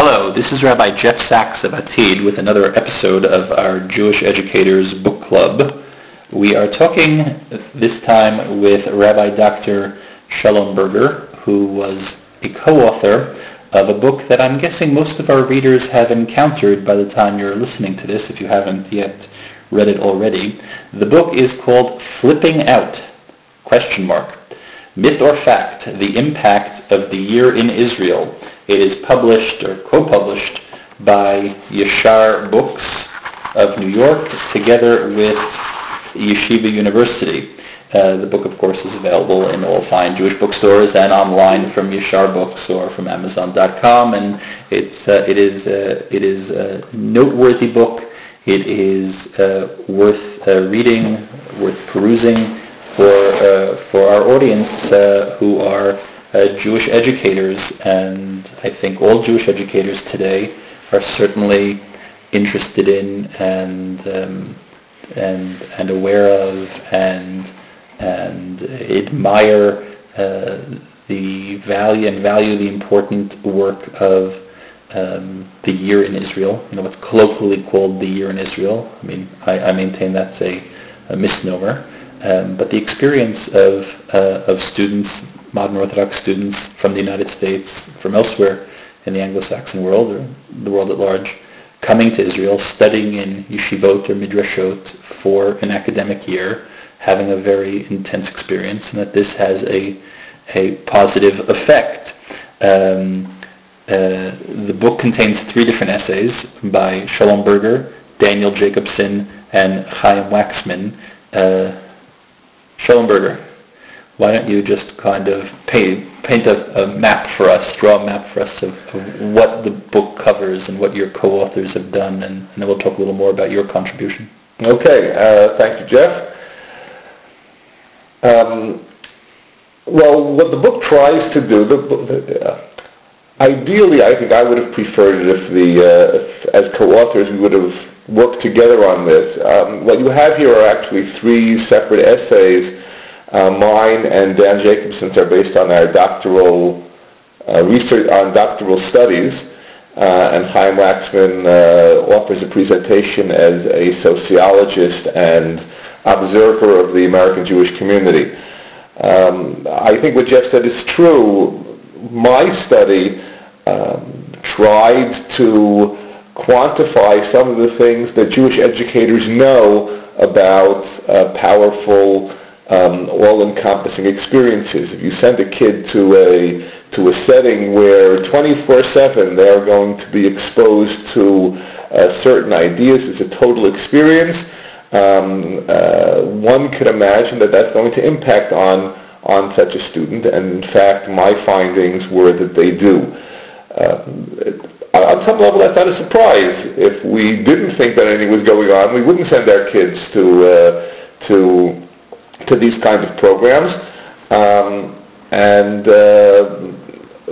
Hello, this is Rabbi Jeff Sachs of Atid with another episode of our Jewish Educators Book Club. We are talking this time with Rabbi Dr. Shalom Berger, who was a co-author of a book that I'm guessing most of our readers have encountered by the time you're listening to this, if you haven't yet read it already. The book is called Flipping Out, question mark. Myth or Fact, The Impact of the Year in Israel. It is published or co-published by Yashar Books of New York together with Yeshiva University. Uh, the book, of course, is available in all fine Jewish bookstores and online from Yashar Books or from Amazon.com. And it's uh, it is uh, it is a noteworthy book. It is uh, worth uh, reading, worth perusing for, uh, for our audience uh, who are uh, Jewish educators. And I think all Jewish educators today are certainly interested in and, um, and, and aware of and, and admire uh, the value and value the important work of um, the year in Israel, you know, what's colloquially called the year in Israel. I mean, I, I maintain that's a, a misnomer. Um, but the experience of, uh, of students, modern Orthodox students from the United States, from elsewhere in the Anglo-Saxon world or the world at large, coming to Israel, studying in yeshivot or midrashot for an academic year, having a very intense experience, and that this has a, a positive effect. Um, uh, the book contains three different essays by Shalom Berger, Daniel Jacobson, and Chaim Waxman. Uh, Shalom Berger, why don't you just kind of paint, paint a, a, map for us, draw a map for us of, of, what the book covers and what your co-authors have done, and, and, then we'll talk a little more about your contribution. Okay, uh, thank you, Jeff. Um, well, what the book tries to do, the, the, uh, ideally, I think I would have preferred it if the, uh, if, as co-authors, we would have work together on this. Um, what you have here are actually three separate essays. Uh, mine and Dan Jacobson's are based on our doctoral uh, research on doctoral studies. Uh, and Chaim Waxman uh, offers a presentation as a sociologist and observer of the American Jewish community. Um, I think what Jeff said is true. My study um, tried to quantify some of the things that Jewish educators know about uh, powerful, um, all-encompassing experiences. If you send a kid to a to a setting where 24/7 they are going to be exposed to uh, certain ideas it's a total experience, um, uh, one could imagine that that's going to impact on on such a student. And in fact, my findings were that they do. Uh, on some level, that's not a surprise. If we didn't think that anything was going on, we wouldn't send our kids to uh, to to these kinds of programs. Um, and uh,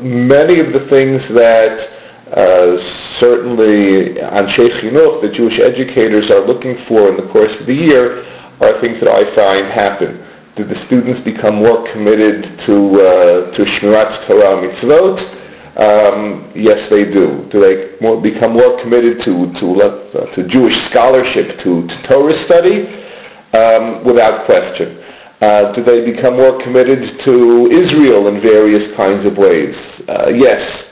many of the things that uh, certainly Anshei Chinuch, the Jewish educators are looking for in the course of the year, are things that I find happen. Do the students become more committed to uh, to Shmirat Torah mitzvot? Um, yes, they do. Do they more, become more committed to to, uh, to Jewish scholarship, to, to Torah study? Um, without question. Uh, do they become more committed to Israel in various kinds of ways? Uh, yes.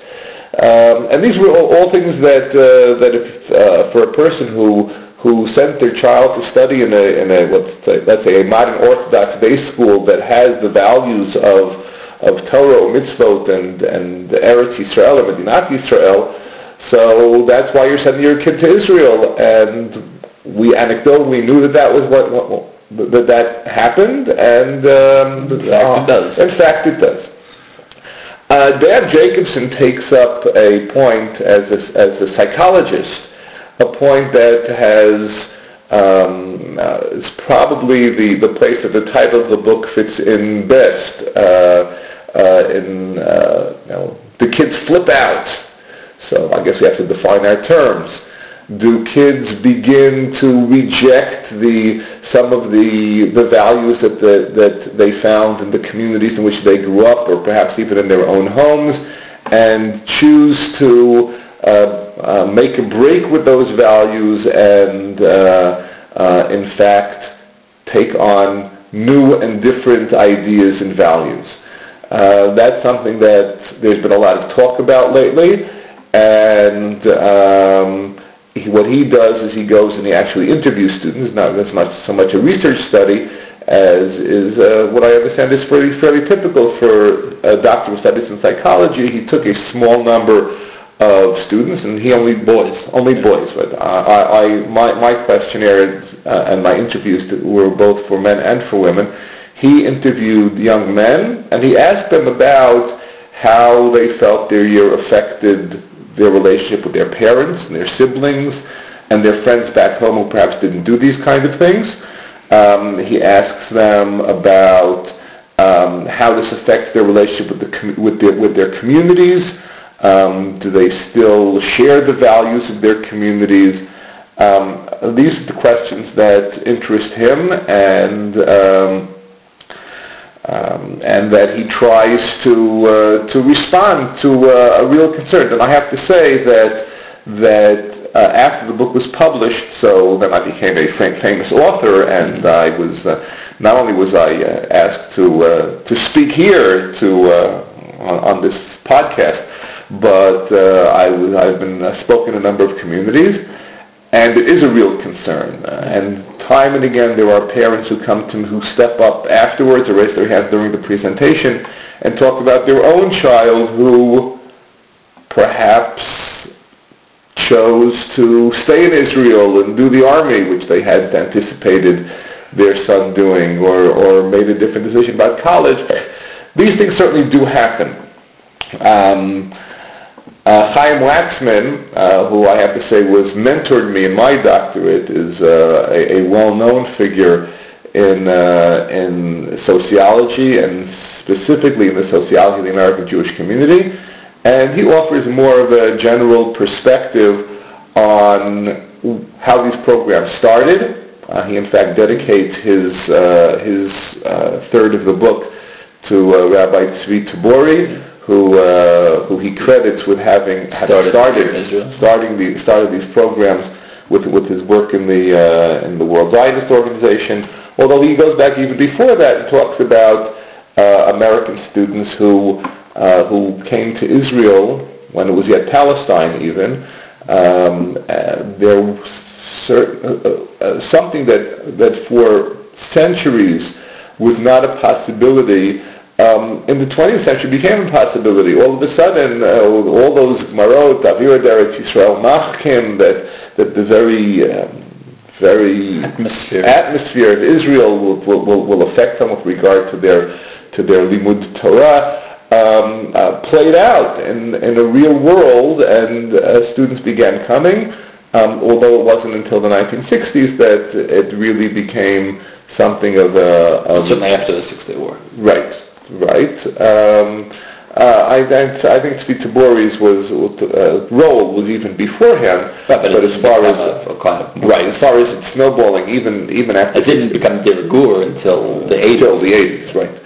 Um, and these were all, all things that uh, that if, uh, for a person who who sent their child to study in a in a let's say, let's say a modern Orthodox day school that has the values of of Torah mitzvot and, and Eretz Yisrael or Medinat Yisrael. So that's why you're sending your kid to Israel. And we anecdotally knew that that was what, what, what that that happened, and um, in fact, it does. In fact, it does. Uh, Dan Jacobson takes up a point as a, as a psychologist, a point that has um, uh, is probably the, the place that the title of the book fits in best. Uh, uh, in, uh, you know, the kids flip out. So I guess we have to define our terms. Do kids begin to reject the some of the the values that the, that they found in the communities in which they grew up, or perhaps even in their own homes, and choose to uh, make a break with those values and, in fact, take on new and different ideas and values. Uh, that's something that there's been a lot of talk about lately, and um, he, what he does is he goes and he actually interviews students. Now, that's not so much a research study as is uh, what I understand is fairly, fairly typical for a doctoral studies in psychology. He took a small number of students, and he only boys, only boys. But I, I my, my questionnaire uh, and my interviews were both for men and for women. He interviewed young men, and he asked them about how they felt their year affected their relationship with their parents and their siblings and their friends back home who perhaps didn't do these kind of things. Um, he asks them about um, how this affects their relationship with, the, with, their, with their communities. Um, do they still share the values of their communities? Um, these are the questions that interest him and um, and that he tries to uh, to respond to uh, a real concern. And I have to say that that uh, after the book was published, so then I became a fam- famous author, and I was uh, not only was I uh, asked to uh, to speak here to on, on, this podcast, but I was I've been spoken in a number of communities. And it is a real concern. Uh, and time and again there are parents who come to me who step up afterwards or raise their hand during the presentation and talk about their own child who perhaps chose to stay in Israel and do the army, which they hadn't anticipated their son doing, or, or made a different decision about college. These things certainly do happen. Um, uh, Chaim Waxman, uh, who I have to say was mentored me in my doctorate, is uh, a, a, well-known figure in, uh, in sociology and specifically in the sociology of the American Jewish community. And he offers more of a general perspective on how these programs started. Uh, he in fact dedicates his, uh, his third of the book to Rabbi Tzvi Tabori, who uh, who he credits with having started, started starting the started these programs with with his work in the uh, in the World Zionist Organization. Although he goes back even before that and talks about uh, American students who uh, who came to Israel when it was yet Palestine even. Um, there certain, uh, uh, something that that for centuries was not a possibility um, in the 20th century became a possibility. All of a sudden, uh, all those Marot, Avira d'Eretz Yisrael Machkim, that, that the very, um, very atmosphere. atmosphere of Israel will, will, will, affect them with regard to their, to their Limud Torah, um, uh, played out in, in a real world, and uh, students began coming. Um, although it wasn't until the 1960s that it really became something of a... Of Certainly after the Six-Day War. Right right? Um, uh, I, I, think Tzvi Tabori's was uh, role was even beforehand, but, but, but as far as a, a kind of right, as far as it's snowballing, even even after it didn't become de rigueur until the 80s. Until the 80s, right?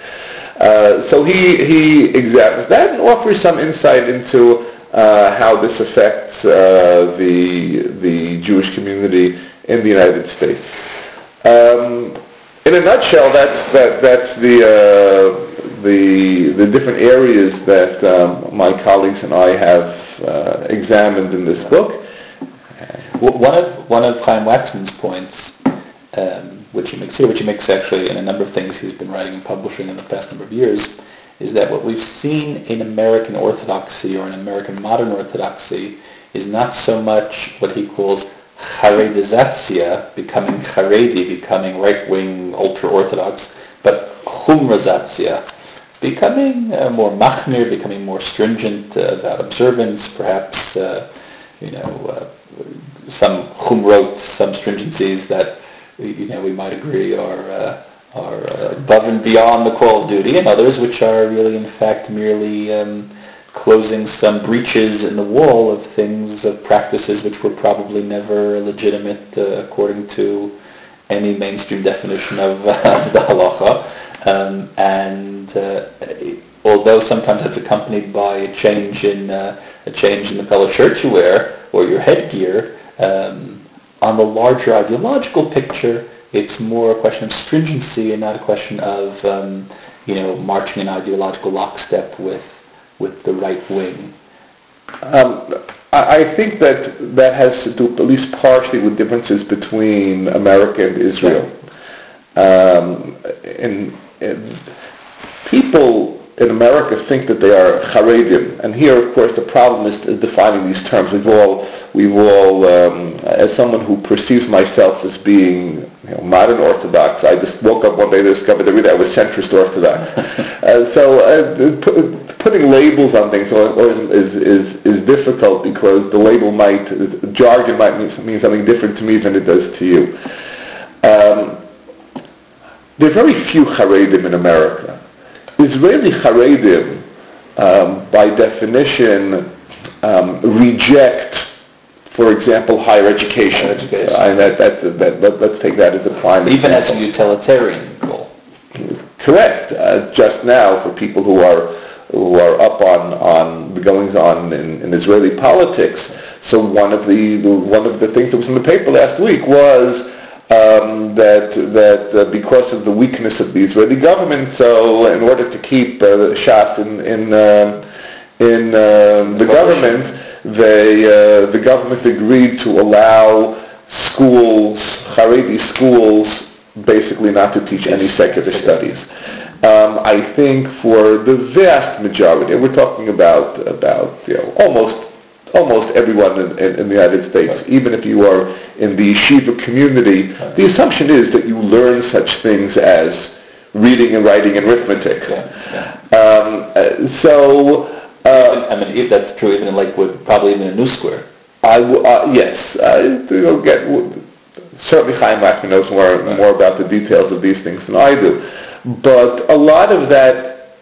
Uh, so he he examines that and offers some insight into uh, how this affects uh, the the Jewish community in the United States. Um, in a nutshell, that's that that's the uh, the, the different areas that um, my colleagues and I have uh, examined in this book. One of, one of Chaim Waxman's points, um, which he makes here, which he makes actually in a number of things he's been writing and publishing in the past number of years, is that what we've seen in American Orthodoxy or in American modern Orthodoxy is not so much what he calls Haredizatia, becoming Haredi, becoming right-wing, ultra-Orthodox, but Humrazatia, becoming uh, more machmir, becoming more stringent uh, about observance, perhaps, uh, you know, uh, some chumrot, some stringencies that, you know, we might agree are, uh, are uh, above and beyond the call of duty, and others which are really, in fact, merely um, closing some breaches in the wall of things, of practices which were probably never legitimate according to any mainstream definition of the halacha. Um, and uh, although sometimes it's accompanied by a change in uh, a change in the color shirt you wear or your headgear, um, on the larger ideological picture, it's more a question of stringency and not a question of um, you know marching in ideological lockstep with with the right wing. Um, I think that that has to do at least partially with differences between America and Israel. Um, and, and people in America think that they are Haredim. And here, of course, the problem is, is defining these terms. We've all, we've all um, as someone who perceives myself as being you know, modern Orthodox, I just woke up one day to discover that really I was centrist Orthodox. uh, so uh, putting labels on things is, is, is difficult because the label might, jargon might mean, mean something different to me than it does to you. Um, there are very few Haredim in America. Israeli Haredim, um, by definition, um, reject, for example, higher education. Higher education. Uh, and that, that, let, us take that as a prime Even example. as a utilitarian goal. Correct. Uh, just now, for people who are who are up on, on the goings on in, in Israeli politics, so one of the one of the things that was in the paper last week was um, that that uh, because of the weakness of the Israeli government, so in order to keep uh, Shas in in uh, in uh, the government, they uh, the government agreed to allow schools, Haredi schools, basically not to teach any secular studies. Um, I think for the vast majority, we're talking about about you know almost almost everyone in, in, in, the United States, even if you are in the yeshiva community, the assumption is that you learn such things as reading and writing and arithmetic. Yeah. Yeah. Um, uh, so, uh, I mean, if that's true, even in Lakewood, probably even in New Square. I w- uh, yes, I will get certainly Chaim Waxman knows more right. more about the details of these things than I do, but a lot of that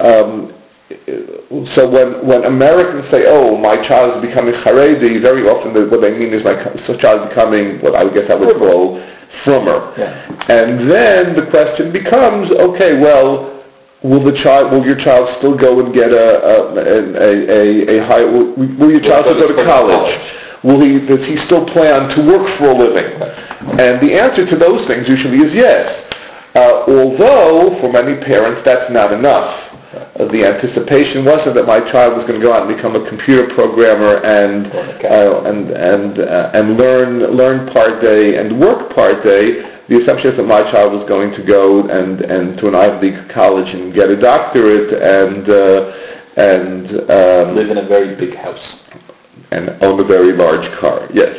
um, so when, when Americans say, oh, my child is becoming Haredi, very often the, what they mean is my child is becoming what I would guess I would call frummer. Yeah. And then the question becomes, okay, well, will the child, will your child still go and get a, a, a, a, a high, will, will your child still go to college? college? Will he, does he still plan to work for a living? And the answer to those things usually is yes. Uh, although, for many parents, that's not enough the anticipation wasn't that my child was going to go out and become a computer programmer and uh, and and uh, and learn learn part day and work part day. The assumption is that my child was going to go and and to an Ivy League college and get a doctorate and uh, and um, live in a very big house and own a very large car. Yes.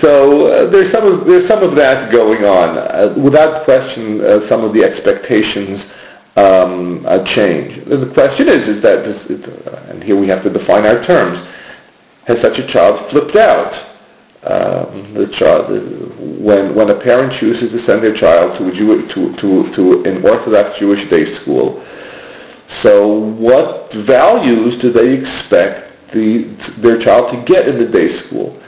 So uh, there's some of there's some of that going on. Uh, without question, uh, some of the expectations um, a change. The question is, is that, this, uh, and here we have to define our terms, has such a child flipped out? Um, the child, when, when a parent chooses to send their child to, a Jew, to, to, to an Orthodox Jewish day school, so what values do they expect the, their child to get in the day school?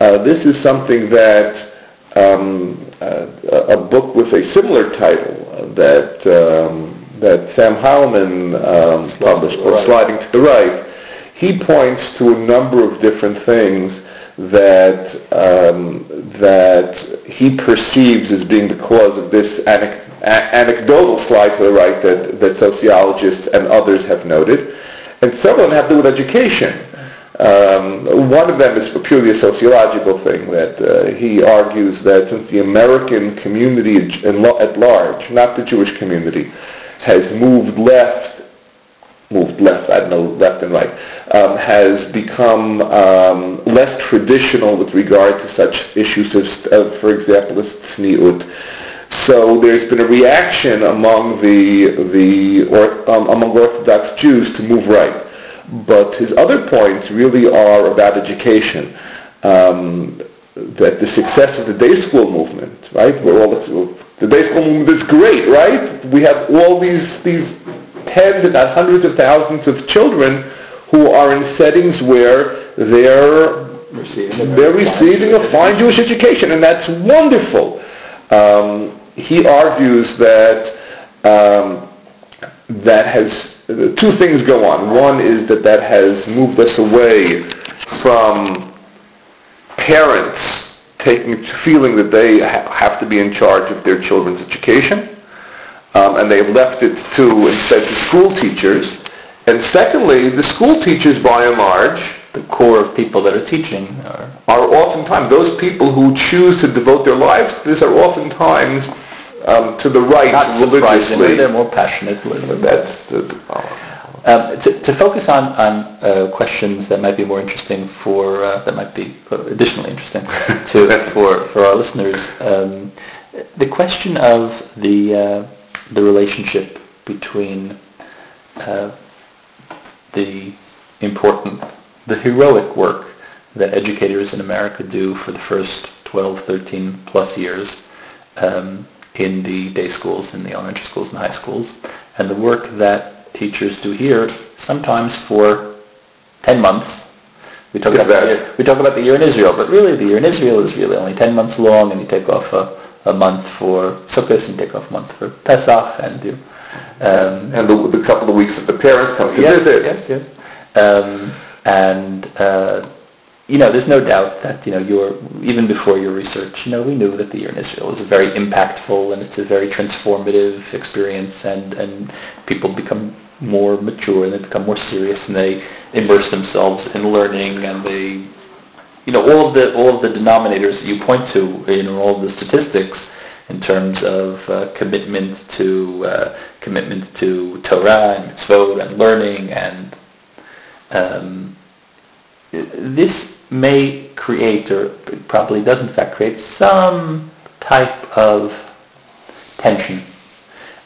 Uh, this is something that um, uh, a book with a similar title uh, that um, that Sam Heilman um, published, or Sliding to the Right, he points to a number of different things that um, that he perceives as being the cause of this ane- anecdotal slide to the right that, that sociologists and others have noted. And some of them have to do with education. Um, one of them is purely a sociological thing that uh, he argues that since the American community at large, not the Jewish community, has moved left, moved left, I don't know, left and right, um, has become um, less traditional with regard to such issues as, uh, for example, as tzniut. So there's been a reaction among the, the or, um, among Orthodox Jews to move right. But his other points really are about education. Um, that the success of the day school movement, right, where all the, the school movement is great, right? We have all these these tens, if not hundreds of thousands of children who are in settings where they're receiving they're receiving a fine Jewish education, and that's wonderful. Um, he argues that um, that has two things go on. One is that that has moved us away from parents taking feeling that they ha- have to be in charge of their children's education, um, and they've left it to instead to school teachers. And secondly, the school teachers, by and large, the core of people that are teaching are, are oftentimes those people who choose to devote their lives to this are oftentimes um, to the right not religiously. They're more passionate. That's the, um, to, to, focus on, on uh, questions that might be more interesting for uh, that might be additionally interesting to for, for our listeners, um, the question of the uh, the relationship between uh, the important, the heroic work that educators in America do for the first 12, 13 plus years um, in the day schools, in the elementary schools and high schools, and the work that teachers do here, sometimes for 10 months. We talk, about the year, we talk about the year in Israel, but really the year in Israel is really only 10 months long, and you take off a, a month for Sukkot, and take off a month for Pesach, and you... Um, and the, the, couple of weeks that the parents come to yes, visit. Yes, yes. Um, and uh, you know, there's no doubt that, you know, your, even before your research, you know, we knew that the year in Israel was very impactful and it's a very transformative experience and, and people become more mature and they become more serious and they immerse themselves in learning and they, you know, all of the, all of the denominators that you point to, you know, all of the statistics in terms of uh, commitment to, uh, commitment to Torah and mitzvot and learning and um, this may create, or probably does in fact create, some type of tension.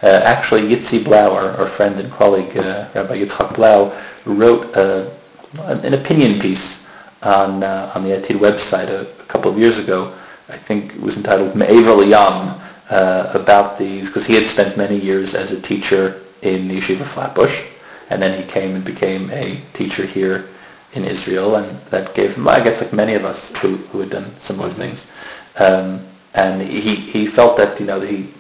Uh, actually, Yitzi Blau, our, friend and colleague, uh, Rabbi Yitzchak Blau, wrote uh, an opinion piece on, uh, on the Atid website a, a, couple of years ago. I think it was entitled Me'ever Yam, uh, about these, because he had spent many years as a teacher in the Yeshiva Flatbush, and then he came and became a teacher here in Israel, and that gave him, I guess, like many of us who, who had done similar things. Um, and he, he felt that, you know, he,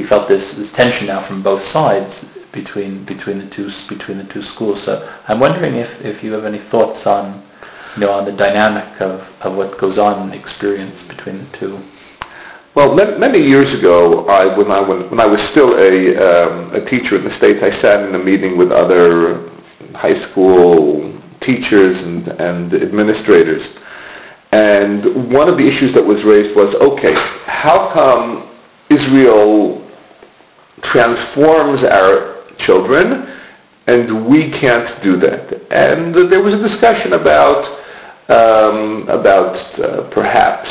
he felt this, this tension now from both sides between, between, the two, between the two schools. So I'm wondering if, if you have any thoughts on, you know, on the dynamic of, of what goes on in the experience between the two. Well, many years ago, I, when, I, when, I was still a, um, a teacher in the States, I sat in a meeting with other high school teachers and, and administrators. And one of the issues that was raised was, okay, how come Israel transforms our children and we can't do that? And there was a discussion about, um, about uh, perhaps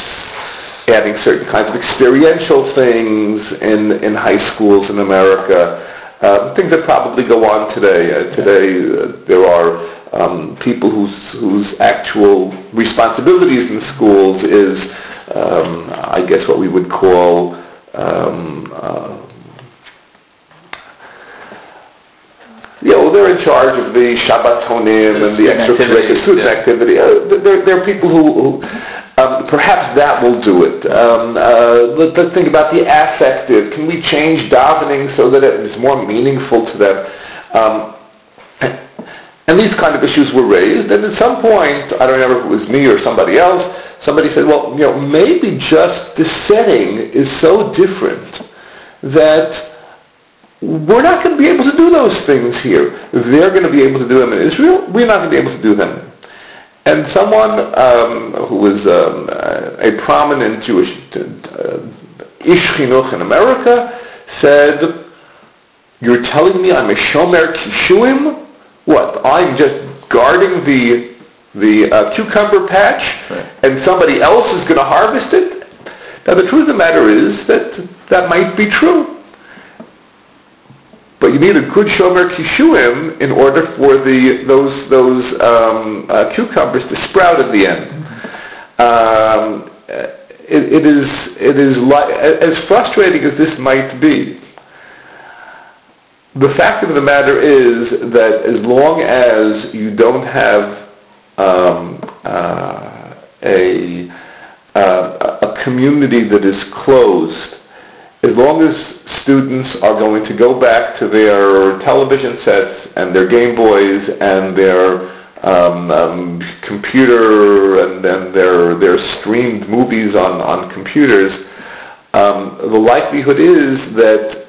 adding certain kinds of experiential things in, in high schools in America, uh, things that probably go on today. Uh, today uh, there are um, people whose, whose actual responsibilities in schools is, um, I guess, what we would call um, uh, you know, they're in charge of the Shabbatonim and the extracurricular student yeah. activity. Uh, there, there are people who, who um, perhaps that will do it. Um, uh, let, us think about the affective. Can we change davening so that it is more meaningful to them? Um, and these kind of issues were raised, and at some point, I don't remember if it was me or somebody else, somebody said, well, you know, maybe just the setting is so different that we're not going to be able to do those things here. They're going to be able to do them in Israel. We're not going to be able to do them. And someone um, who was um, a prominent Jewish uh, ish chinuch in America said, you're telling me I'm a shomer kishuim? What? I'm just guarding the the uh, cucumber patch, right. and somebody else is going to harvest it. Now, the truth of the matter is that that might be true, but you need a good shomer kishuim in order for the those those um, uh, cucumbers to sprout at the end. Um, it, it is it is li- as frustrating as this might be the fact of the matter is that as long as you don't have um, uh, a, uh, a community that is closed as long as students are going to go back to their television sets and their Game Boys and their um, um, computer and then their their streamed movies on on computers, um, the likelihood is that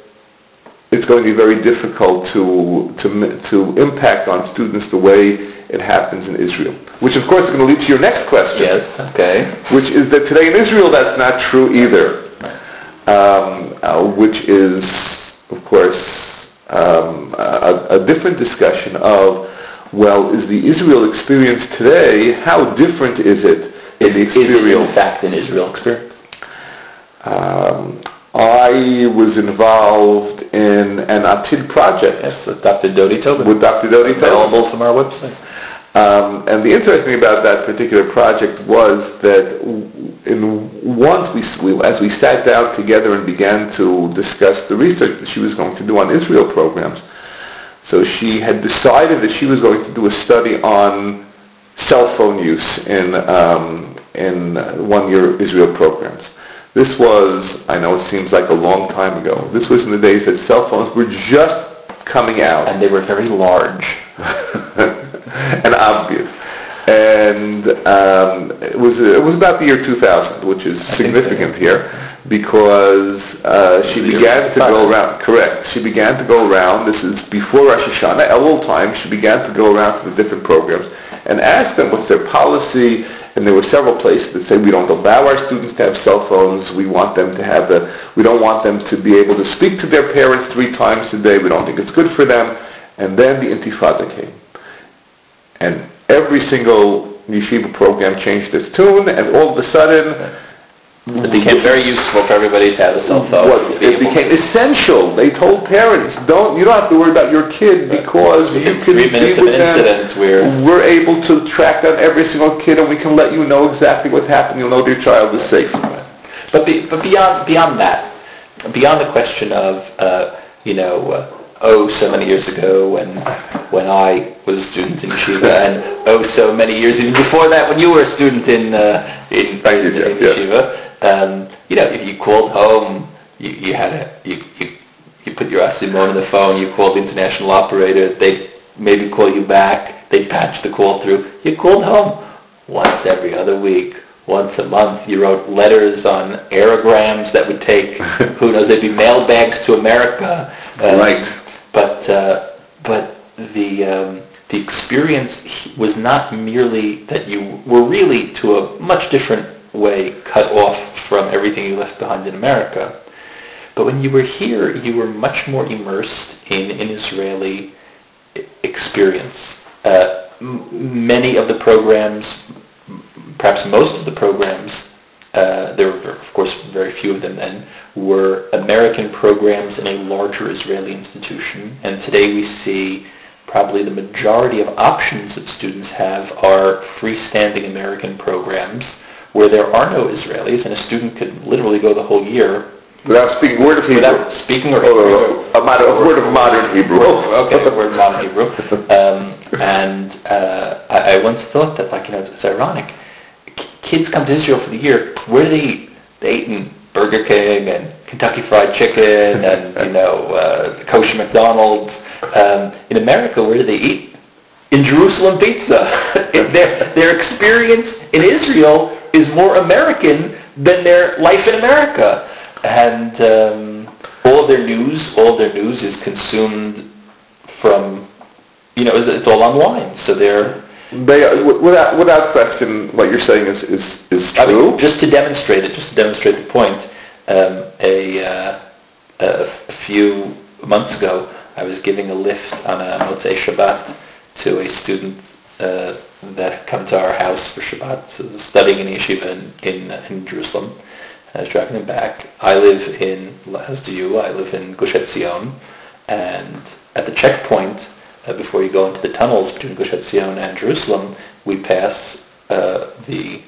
it's going to be very difficult to to to impact on students the way it happens in Israel. Which of course is going to lead to your next question. Yes. Okay. Which is that today in Israel that's not true either um, uh, which is, of course, um, a, a, different discussion of, well, is the Israel experience today, how different is it in the experience? Is in fact an Israel experience? Um, I was involved in an Atid project. Yes, with Dr. Dodi Tobin. With Dr. Dodi Tobin. Available from our website. Um, and the interesting thing about that particular project was that in once we, we, as we sat down together and began to discuss the research that she was going to do on Israel programs, so she had decided that she was going to do a study on cell phone use in um, in one-year Israel programs. This was, I know it seems like a long time ago. This was in the days that cell phones were just coming out. And they were very large. and obvious. And um, it was it was about the year 2000, which is significant here, because uh, she began to go around. Correct. She began to go around. This is before Rosh Hashanah, Elul time. She began to go around to the different programs and ask them what's their policy. And there were several places that say we don't allow our students to have cell phones. We want them to have the. We don't want them to be able to speak to their parents three times a day. We don't think it's good for them. And then the Intifada came. And every single yeshiva program changed its tune, and all of a sudden, it became very useful for everybody to have a cell phone. What, it became essential. They told parents, "Don't you don't have to worry about your kid because you can be with them. Where we're able to track down every single kid, and we can let you know exactly what's happening. You'll know your child is safe." But be, but beyond beyond that, beyond the question of uh, you know. Uh, oh so many years ago when when I was a student in yeshiva, and oh so many years even before that when you were a student in uh, in, in, in yeshiva. Um, you know, if you called home, you, you had a you, you you put your asimon on the phone, you called the international operator, they'd maybe call you back, they'd patch the call through. You called home once every other week, once a month. You wrote letters on aerograms that would take, who knows, they'd be mailbags to America. Um, right. But uh, but the um, the experience was not merely that you were really to a much different way cut off from everything you left behind in America. But when you were here, you were much more immersed in an Israeli experience. Uh, m- many of the programs, perhaps most of the programs, uh, there were, of course, very few of them then, were American programs in a larger Israeli institution. And today we see probably the majority of options that students have are freestanding American programs where there are no Israelis and a student could literally go the whole year Without speaking a word of Hebrew. Without speaking or, or, a, a, word of modern Hebrew. Oh, okay, a word of modern Hebrew. Um, and uh, I, I, once thought that, like, you know, it's ironic. Kids come to Israel for the year. Where do they eat? They eat in Burger King and Kentucky Fried Chicken and you know uh, kosher McDonald's. Um, in America, where do they eat? In Jerusalem pizza. their their experience in Israel is more American than their life in America, and um, all their news, all their news is consumed from, you know, it's, it's all online. So they're they, without, without question, what you're saying is, is, is true. I mean, just to demonstrate it, just to demonstrate the point, um, a, uh, a few months ago, I was giving a lift on a Motzei Shabbat to a student uh, that had come to our house for Shabbat, so studying in yeshiva in, in, in Jerusalem. I was driving him back. I live in, as do you, I live in Gush Etzion, and at the checkpoint, uh, before you go into the tunnels between Gush Etzion and Jerusalem, we pass uh, the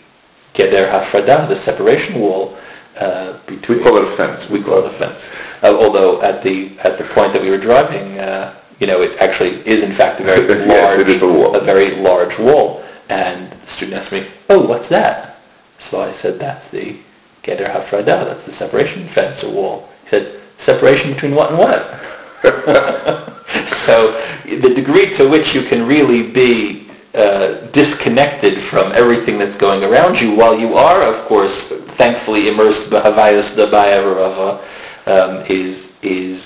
Geder Hafrada, the separation wall uh, between. We call it a fence. We call it a fence. Uh, although at the at the point that we were driving, uh, you know, it actually is in fact a very large, yes, a, wall. a very large wall. And the student asked me, "Oh, what's that?" So I said, "That's the Geder Hafrada. That's the separation fence or wall." He said, separation between what and what? so the degree to which you can really be uh, disconnected from everything that's going around you, while you are, of course, thankfully immersed b'havayas dabaya um, is is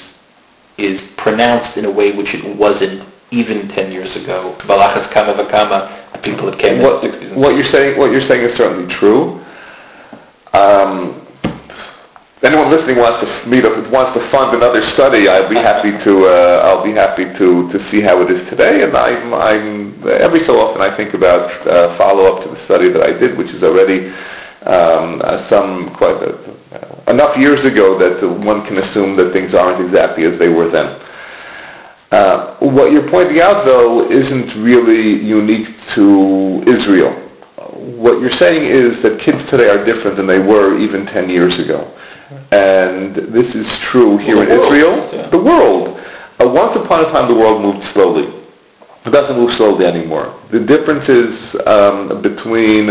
is pronounced in a way which it wasn't even 10 years ago. Balachas kama v'kama, people that came what, in the 60s. What you're saying, what you're saying is certainly true. Um, anyone listening wants to meet up, wants to fund another study, I'd be happy to. Uh, I'll be happy to to see how it is today. And I'm, I'm every so often I think about uh, follow up to the study that I did, which is already um, uh, some quite uh, enough years ago that one can assume that things aren't exactly as they were then. Uh, what you're pointing out, though, isn't really unique to Israel. What you're saying is that kids today are different than they were even 10 years ago. And this is true here in Israel, yeah. the world. Uh, once upon a time, the world moved slowly. It doesn't move slowly anymore. The differences um, between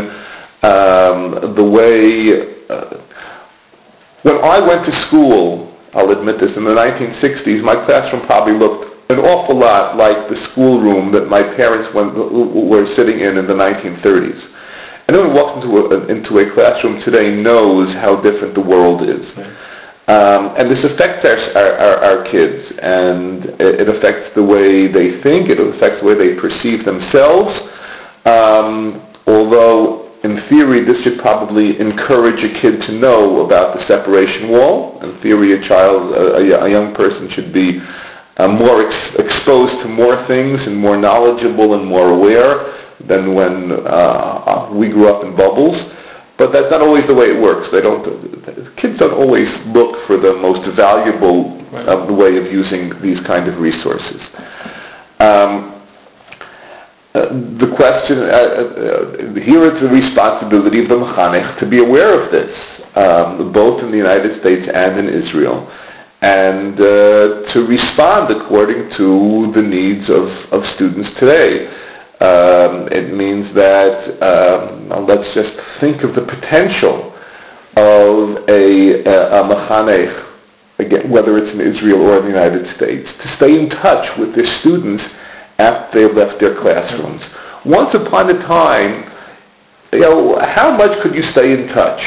um, the way... Uh, when I went to school, I'll admit this, in the 1960s, my classroom probably looked an awful lot like the schoolroom that my parents went, were sitting in in the 1930s. Anyone who walks into a, into a classroom today knows how different the world is. Um, and this affects our, our, our, kids, and it, it, affects the way they think, it affects the way they perceive themselves. Um, although, in theory, this should probably encourage a kid to know about the separation wall. In theory, a child, a, a young person should be uh, more ex- exposed to more things and more knowledgeable and more aware than when uh, we grew up in bubbles. But that's not always the way it works. They don't. Kids don't always look for the most valuable right. uh, way of using these kind of resources. Um, uh, the question uh, uh, here is the responsibility of the mechanech to be aware of this, um, both in the United States and in Israel, and uh, to respond according to the needs of, of students today. Um, it means that um, let's just think of the potential of a, a, a mechanech, again, whether it's in Israel or in the United States, to stay in touch with their students after they've left their classrooms. Once upon a time, you know, how much could you stay in touch,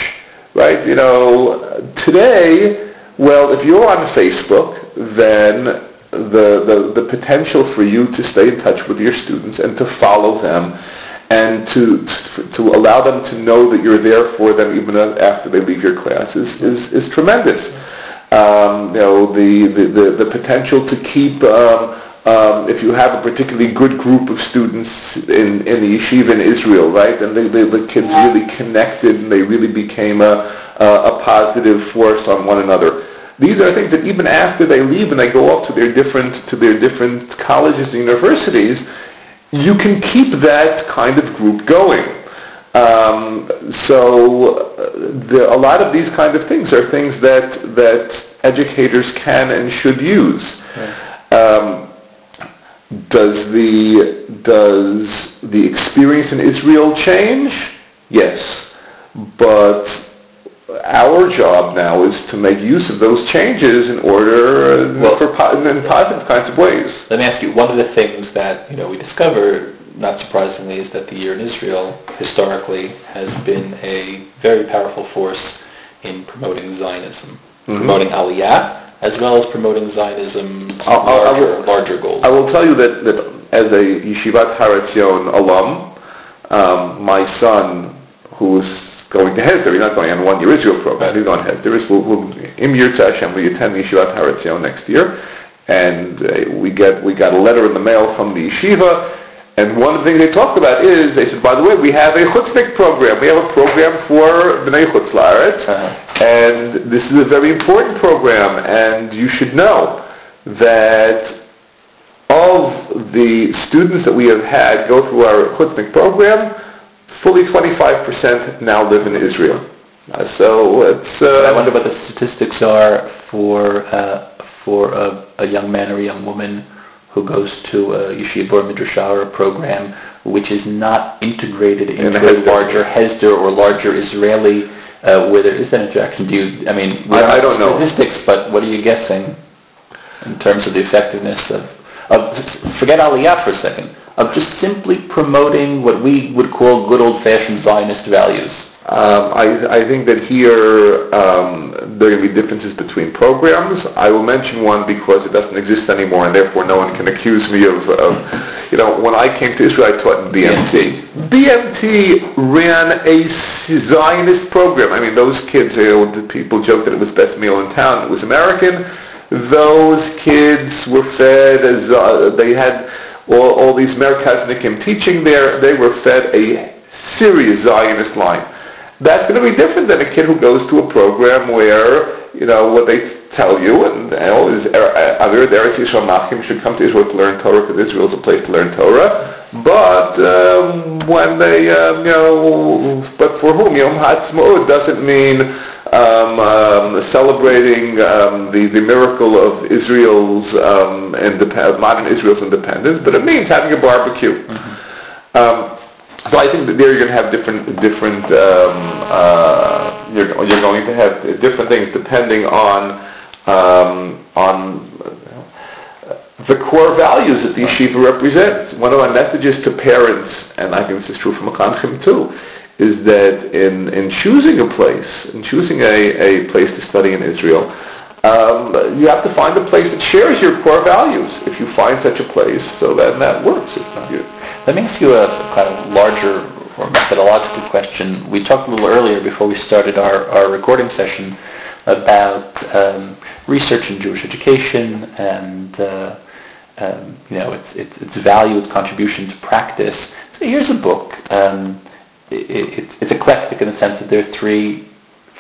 right? You know, today, well, if you're on Facebook, then the, the, the potential for you to stay in touch with your students and to follow them and to, to allow them to know that you're there for them even after they leave your classes is, is tremendous. Um, you know, the, the, the, the, potential to keep, um, um, if you have a particularly good group of students in, in the yeshiva in Israel, right, and they, they, the kids really connected and they really became a, a, a positive force on one another. These are things that even after they leave and they go off to their different to their different colleges and universities, you can keep that kind of group going. Um, so uh, the, a lot of these kind of things are things that that educators can and should use. Right. Um, does the does the experience in Israel change? Yes, but our job now is to make use of those changes in order well, for po- in positive kinds of ways. Let me ask you, one of the things that you know we discover, not surprisingly, is that the year in Israel historically has been a very powerful force in promoting Zionism, mm-hmm. promoting Aliyah, as well as promoting Zionism larger, will, larger goals. I will tell you that, that as a Yeshivat Har Etzion alum, um, my son, who's going to Hesder. He's not going on one-year Israel program. He's going to Hesder. We'll, we'll, Im Yirtzeh Hashem, we attend the Yeshivat Har next year. And uh, we get we got a letter in the mail from the yeshiva, and one of the things they talked about is, they said, by the way, we have a chutznik program. We have a program for B'nai Chutz uh-huh. and this is a very important program, and you should know that of the students that we have had go through our chutznik program, fully 25% now live in Israel. Uh, so it's. Uh, I wonder what the statistics are for uh, for a, a, young man or a young woman who goes to a yeshiva or midrashah or a program which is not integrated into in a larger Hesder or larger Israeli uh, where there is that interaction? Do you, I mean, we I- don't I don't know. statistics, but what are you guessing in terms of the effectiveness of, of forget Aliyah for a second, of just simply promoting what we would call good old-fashioned Zionist values? Um, I, I think that here um, there to be differences between programs. I will mention one because it doesn't exist anymore, and therefore no one can accuse me of, of you know, when I came to Israel, I taught in BMT. BMT ran a Zionist program. I mean, those kids, you know, people joke that it was best meal in town. It was American. Those kids were fed as uh, they had all, all these Merkaznikim teaching there. They were fed a serious Zionist line that's going to be different than a kid who goes to a program where, you know, what they tell you, and you know, is Avira d'Eretz Yisrael Machkim should come to Israel to learn Torah because Israel is a place to learn Torah. But um, when they, um, you know, but for whom Yom Ha'atzmaut doesn't mean um, um, celebrating um, the, the miracle of Israel's um, indep- modern Israel's independence, but it means having a barbecue. Um, so I think that there you're going to have different different um, uh, you're, you're going to have different things depending on um, on the core values that the yeshiva represents. One of my messages to parents, and I think this is true for Mechanchim too, is that in, in choosing a place, in choosing a, a place to study in Israel, um, you have to find a place that shares your core values. If you find such a place, so then that works. Let me ask you a kind of larger or methodological question. We talked a little earlier before we started our, our recording session about um, research in Jewish education and uh, um, you know its, its, its value, its contribution to practice. So here's a book. Um, it, it, it's eclectic in the sense that there are three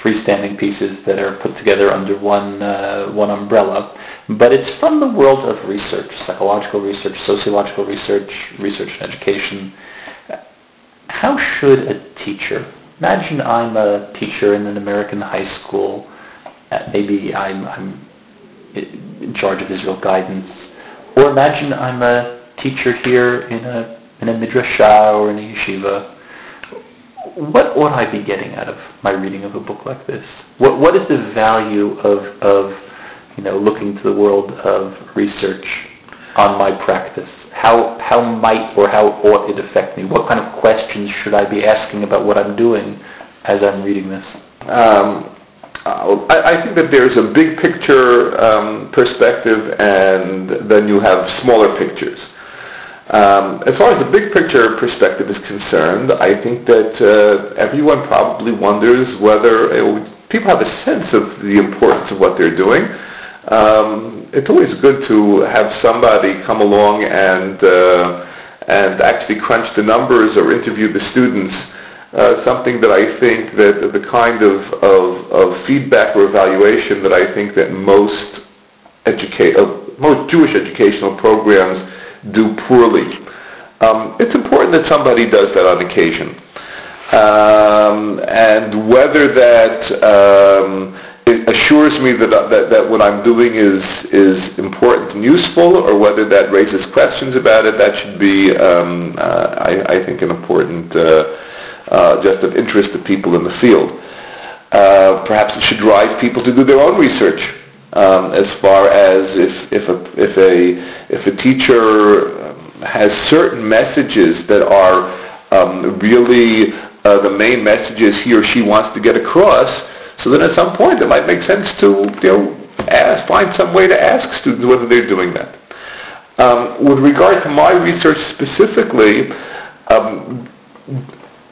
freestanding pieces that are put together under one uh, one umbrella. But it's from the world of research, psychological research, sociological research, research in education. How should a teacher? Imagine I'm a teacher in an American high school. Uh, maybe I'm, I'm in charge of Israel guidance. Or imagine I'm a teacher here in a in a midrashah or in a yeshiva what ought I be getting out of my reading of a book like this? What what is the value of of you know looking to the world of research on my practice? How how might or how ought it affect me? What kind of questions should I be asking about what I'm doing as I'm reading this? Um, I, I think that there's a big picture um, perspective, and then you have smaller pictures. Um, as far as the big picture perspective is concerned, I think that uh, everyone probably wonders whether uh, people have a sense of the importance of what they're doing. Um, it's always good to have somebody come along and uh, and actually crunch the numbers or interview the students. Uh, something that I think that the kind of, of, of feedback or evaluation that I think that most educate uh, most Jewish educational programs do poorly. Um, it's important that somebody does that on occasion. Um, and whether that um, it assures me that, that, that what I'm doing is, is important and useful, or whether that raises questions about it, that should be, um, uh, I, I, think, an important uh, uh, just of interest to people in the field. Uh, perhaps it should drive people to do their own research um, as far as if, if, a, if, a, if a teacher um, has certain messages that are um, really uh, the main messages he or she wants to get across, so then at some point it might make sense to you know, ask, find some way to ask students whether they're doing that. Um, with regard to my research specifically, um,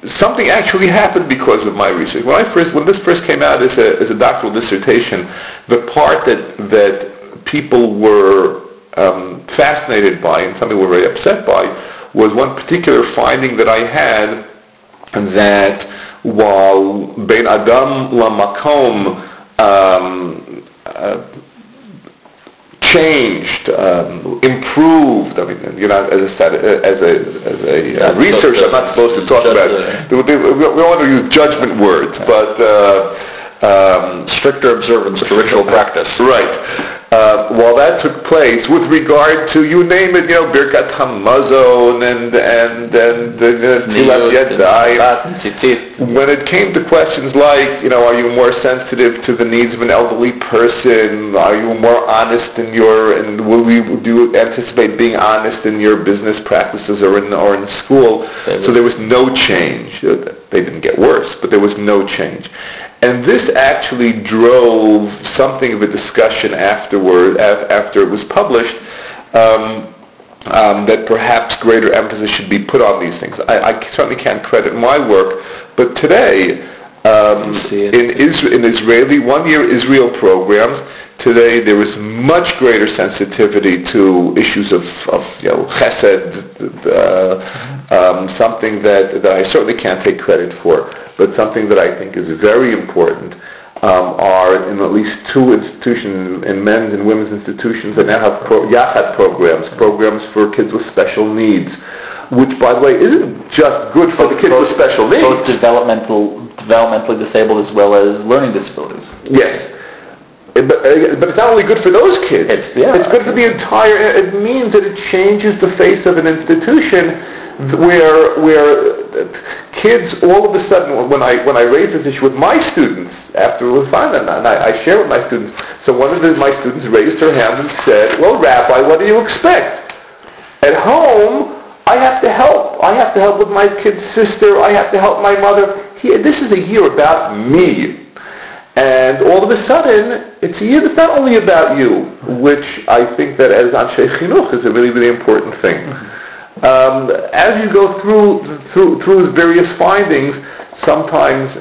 something actually happened because of my research. When I first, when this first came out as a, as a doctoral dissertation, the part that that people were um, fascinated by and something were very upset by was one particular finding that I had that while Bein Adam Lamakom um, uh, changed, um, improved. I mean, you know, as a, as a, as a uh, researcher, I'm not supposed to talk about it. We, we want to use judgment words, but uh, um, stricter observance of ritual practice. Right. Uh, while that took place, with regard to you name it, you know, Birkat Hamazon and and and Tilat. When it came to questions like, you know, are you more sensitive to the needs of an elderly person? Are you more honest in your and will you do you anticipate being honest in your business practices or in or in school? So there was no change. They didn't get worse, but there was no change. And this actually drove something of a discussion afterward, after it was published, um, um, that perhaps greater emphasis should be put on these things. I, I certainly can't credit my work, but today, um, in, Isra- in Israeli one-year Israel programs, today there is much greater sensitivity to issues of, of you know, chesed, uh, um, something that, that I certainly can't take credit for. But something that I think is very important um, are in at least two institutions, in men's and women's institutions that now have pro- Yachad programs, programs for kids with special needs, which, by the way, isn't just good for the kids both, with special needs. Both developmental, developmentally disabled as well as learning disabilities. Yes. Eh, but, uh, but it's not only good for those kids. It's, yeah, it's good for the entire, eh, it means that it changes the face of an institution where where kids all of a sudden when I when I raise this issue with my students after it was fine and I, I share with my students. So one of the, my students raised her hand and said, "Well, Rabbi, what do you expect? At home, I have to help. I have to help with my kid's sister. I have to help my mother. Here, this is a year about me." And all of a sudden, it's a year that's not only about you, which I think that as Anshei Chinuch is a really, really important thing um, as you go through, through, through various findings, sometimes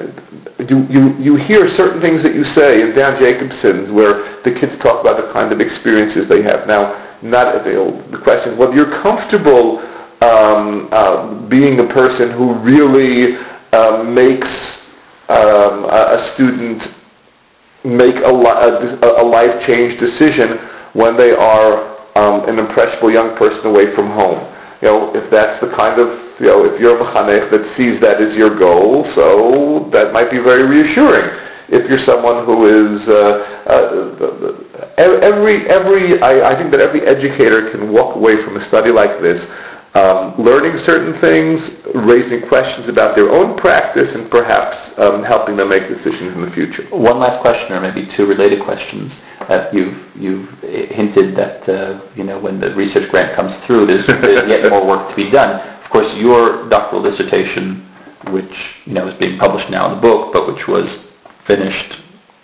you, you, you hear certain things that you say in Dan Jacobson's where the kids talk about the kind of experiences they have. Now, not the question whether you're comfortable um, uh, being a person who really uh, makes um, a, a, student make a, li- a, a life change decision when they are um, an impressionable young person away from home you know, if that's the kind of, you know, if you're a mechanech that sees that as your goal, so that might be very reassuring. If you're someone who is, uh, uh, every, every, I, I think that every educator can walk away from a study like this um, learning certain things, raising questions about their own practice, and perhaps um, helping them make decisions in the future. One last question, or maybe two related questions. Uh, you've, you've hinted that uh, you know when the research grant comes through, there's, there's yet more work to be done. Of course, your doctoral dissertation, which you know is being published now in the book, but which was finished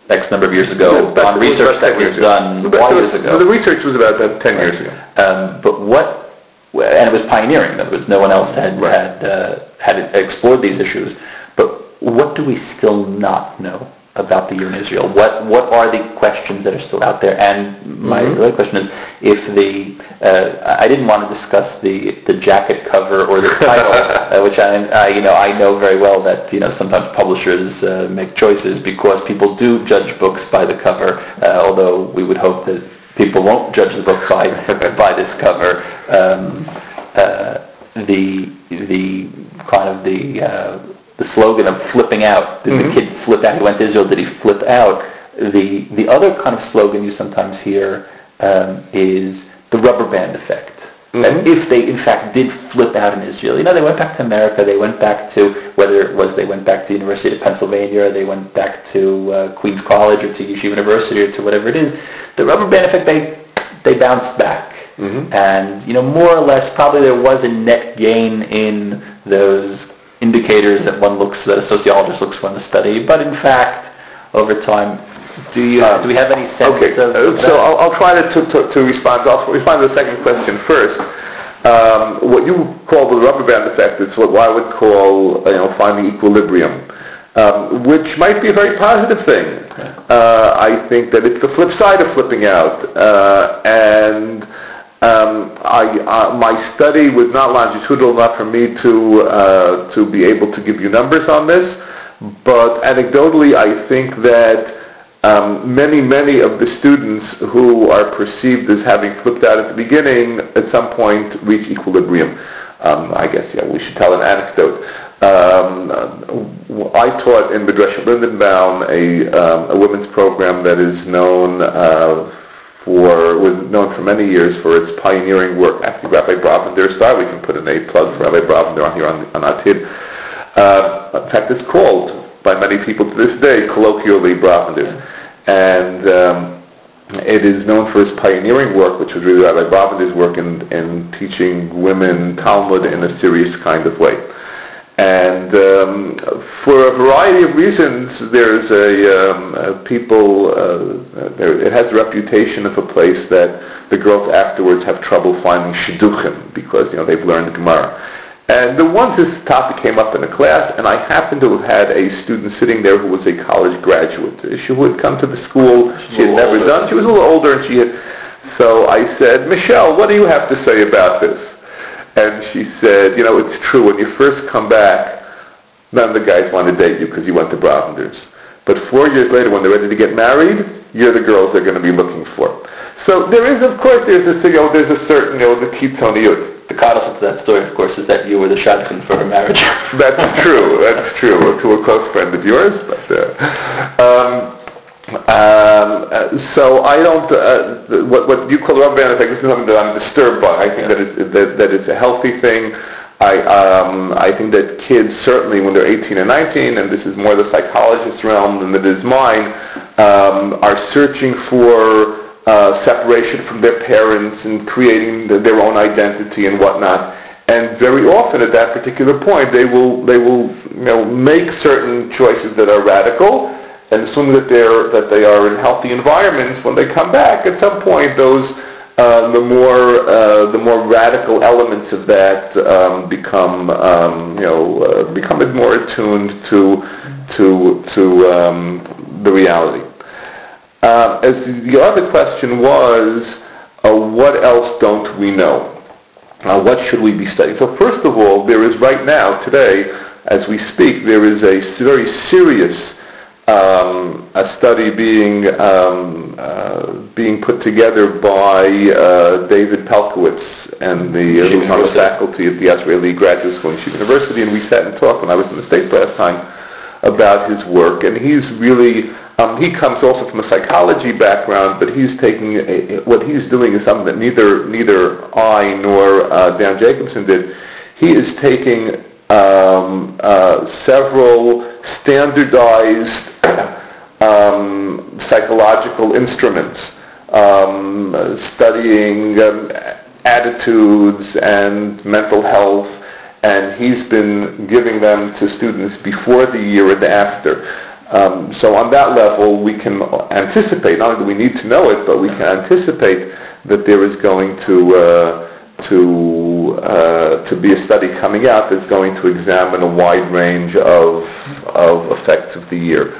X number of years ago yeah, on research that was done why years ago. The research was about 10 years ago. Um, but what and it was pioneering. In other words, no one else had right. had uh, had explored these issues. But what do we still not know about the year in Israel? What what are the questions that are still out there? And my mm-hmm. other question is, if the uh, I didn't want to discuss the, the jacket cover or the title, uh, which I, I you know I know very well that you know sometimes publishers uh, make choices because people do judge books by the cover. Uh, although we would hope that people won't judge the book by by this cover. Um, uh, the the kind of the uh, the slogan of flipping out. Did mm-hmm. the kid flip out? He went to Israel. Did he flip out? The the other kind of slogan you sometimes hear um, is the rubber band effect. Mm-hmm. if they in fact did flip out in Israel, you know, they went back to America, they went back to whether it was they went back to the University of Pennsylvania, or they went back to uh, Queens College or to Yeshiva University or to whatever it is. The rubber band effect, they they bounced back, mm-hmm. and you know, more or less, probably there was a net gain in those indicators that one looks that a sociologist looks when the study, but in fact, over time, do you um, do we have any sense okay. of, of so I'll, I'll, try to, to, to, respond. I'll respond to the second question first. Um, what you call the rubber band effect is what I would call you know finding equilibrium, um, which might be a very positive thing. Uh, I think that it's the flip side of flipping out, uh, and um, I, uh, my study was not longitudinal enough for me to uh, to be able to give you numbers on this, but anecdotally, I think that um, many, many of the students who are perceived as having flipped out at the beginning at some point reach equilibrium. Um, I guess, yeah, we should tell an anecdote. Um, I taught in Midreshet Lindenbaum a, um, a women's program that is known uh, for was known for many years for its pioneering work. Actually, Rabbi Brovender's style, we can put in a plug for Rabbi Brovender on here on, on Atid. Uh, in fact, it's called by many people to this day colloquially Brovender. And um, it is known for its pioneering work, which was really Rabbi Brovender's work in, in teaching women Talmud in a serious kind of way. And um, for a variety of reasons, there's a, um, a people. Uh, there, it has a reputation of a place that the girls afterwards have trouble finding shidduchim because you know they've learned Gemara. And the once this topic came up in a class, and I happened to have had a student sitting there who was a college graduate. She would come to the school. She had never older. done. She was a little older, and she had. So I said, Michelle, what do you have to say about this? And she said, you know, it's true. When you first come back, none of the guys want to date you because you went to Brovender's. But four years later, when they're ready to get married, you're the girls they're going to be looking for. So there is, of course, there's a, you know, there's a certain, you know, the kitzoniyut. The codicil to that story, of course, is that you were the shadchan for her marriage. that's true. That's true. To a close friend of yours, but uh, um, um, uh, so I don't, uh, what, what you call the rubber band effect, this is something that I'm disturbed by. I think that, it's, that, that it's a healthy thing. I, um, I think that kids, certainly when they're 18 and 19, and this is more the psychologist's realm than it is mine, um, are searching for uh, separation from their parents and creating the, their own identity and whatnot. And very often at that particular point, they will, they will you know, make certain choices that are radical, and assuming that they're that they are in healthy environments, when they come back, at some point those uh, the more uh, the more radical elements of that um, become um, you know uh, become more attuned to to to um, the reality. Uh, as the other question was, uh, what else don't we know? Uh, what should we be studying? So first of all, there is right now today, as we speak, there is a very serious um, a study being um, uh, being put together by uh, David Pelcovitz and the faculty at the Azrieli Graduate School in University, and we sat and talked when I was in the States last time about his work, and he's really um, he comes also from a psychology background, but he's taking a, what he's doing is something that neither neither I nor uh, Dan Jacobson did. He is taking um, uh, several standardized um, psychological instruments, um, studying um, attitudes and mental health, and he's been giving them to students before the year and after. Um, so on that level, we can anticipate, not only do we need to know it, but we can anticipate that there is going to uh, to uh, to be a study coming out that's going to examine a wide range of of effects of the year.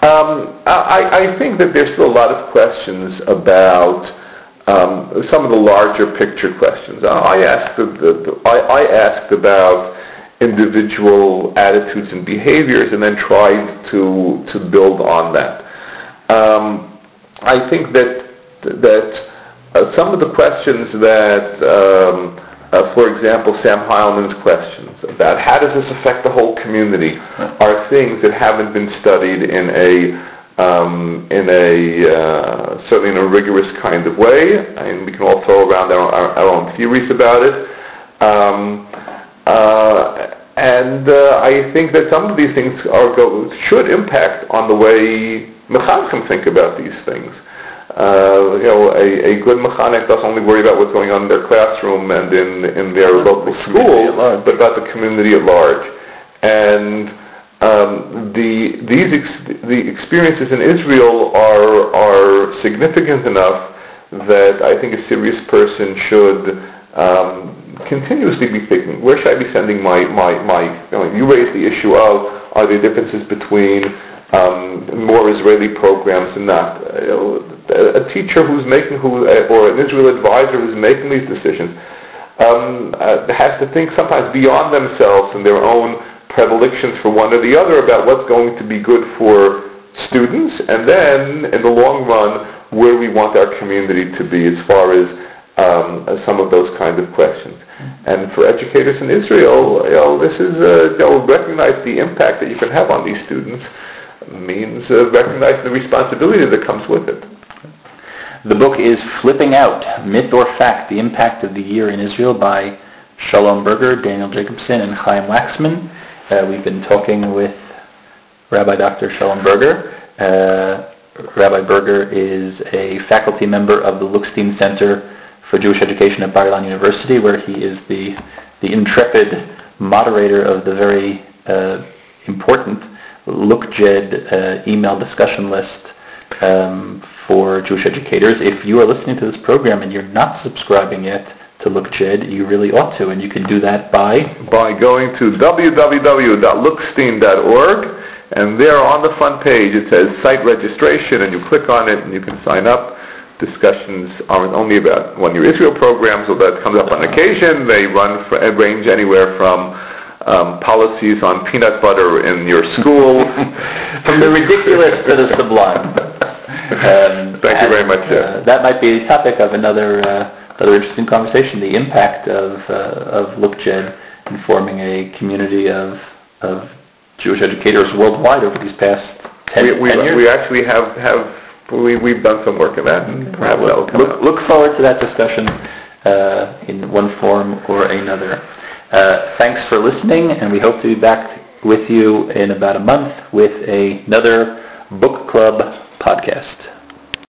Um, I, I, think that there's still a lot of questions about um, some of the larger picture questions. I asked, the, the, the, I, I asked about individual attitudes and behaviors and then tried to, to build on that. Um, I think that, that uh, some of the questions that um, uh, for example, Sam Heilman's questions about how does this affect the whole community are things that haven't been studied in a um, in a uh, certainly in a rigorous kind of way, and we can all throw around our, our, our own theories about it. Um, uh, and uh, I think that some of these things are go, should impact on the way Mechanchim think about these things uh, you know, a, a good mechanech doesn't only worry about what's going on in their classroom and in, in their local school, but about the community at large. And um, the, these ex- the experiences in Israel are, are significant enough that I think a serious person should um, continuously be thinking, where should I be sending my, my, my you, know, you raised the issue of, are there differences between um, more Israeli programs and not? You a teacher who's making, who, uh, or an Israel advisor who's making these decisions, um, uh, has to think sometimes beyond themselves and their own predilections for one or the other about what's going to be good for students, and then in the long run, where we want our community to be as far as um, some of those kind of questions. And for educators in Israel, you know, this is, uh, you know, recognize the impact that you can have on these students means uh, recognizing the responsibility that comes with it. The book is Flipping Out, Myth or Fact, The Impact of the Year in Israel by Shalom Berger, Daniel Jacobson, and Chaim Waxman. Uh, we've been talking with Rabbi Dr. Shalom Berger. Uh, Rabbi Berger is a faculty member of the Lookstein Center for Jewish Education at Bar-Ilan University, where he is the, the intrepid moderator of the very uh, important LookJed uh, email discussion list um, for Jewish educators. If you are listening to this program and you're not subscribing yet to LookJed, you really ought to, and you can do that by... By going to www.lookstein.org, and there on the front page it says site registration, and you click on it and you can sign up. Discussions aren't only about One Year Israel programs, although that comes up on occasion. They run for, range anywhere from um, policies on peanut butter in your school. From the ridiculous to the sublime. Um, Thank you very much. Uh, that might be the topic of another uh, another interesting conversation: the impact of uh, of LookJed in forming a community of of Jewish educators worldwide over these past 10, we, we, 10 years. We actually have have we we've done some work in that, and perhaps look, that'll come look, out. look forward to that discussion uh, in one form or another. Uh, thanks for listening, and we hope to be back with you in about a month with another book club podcast.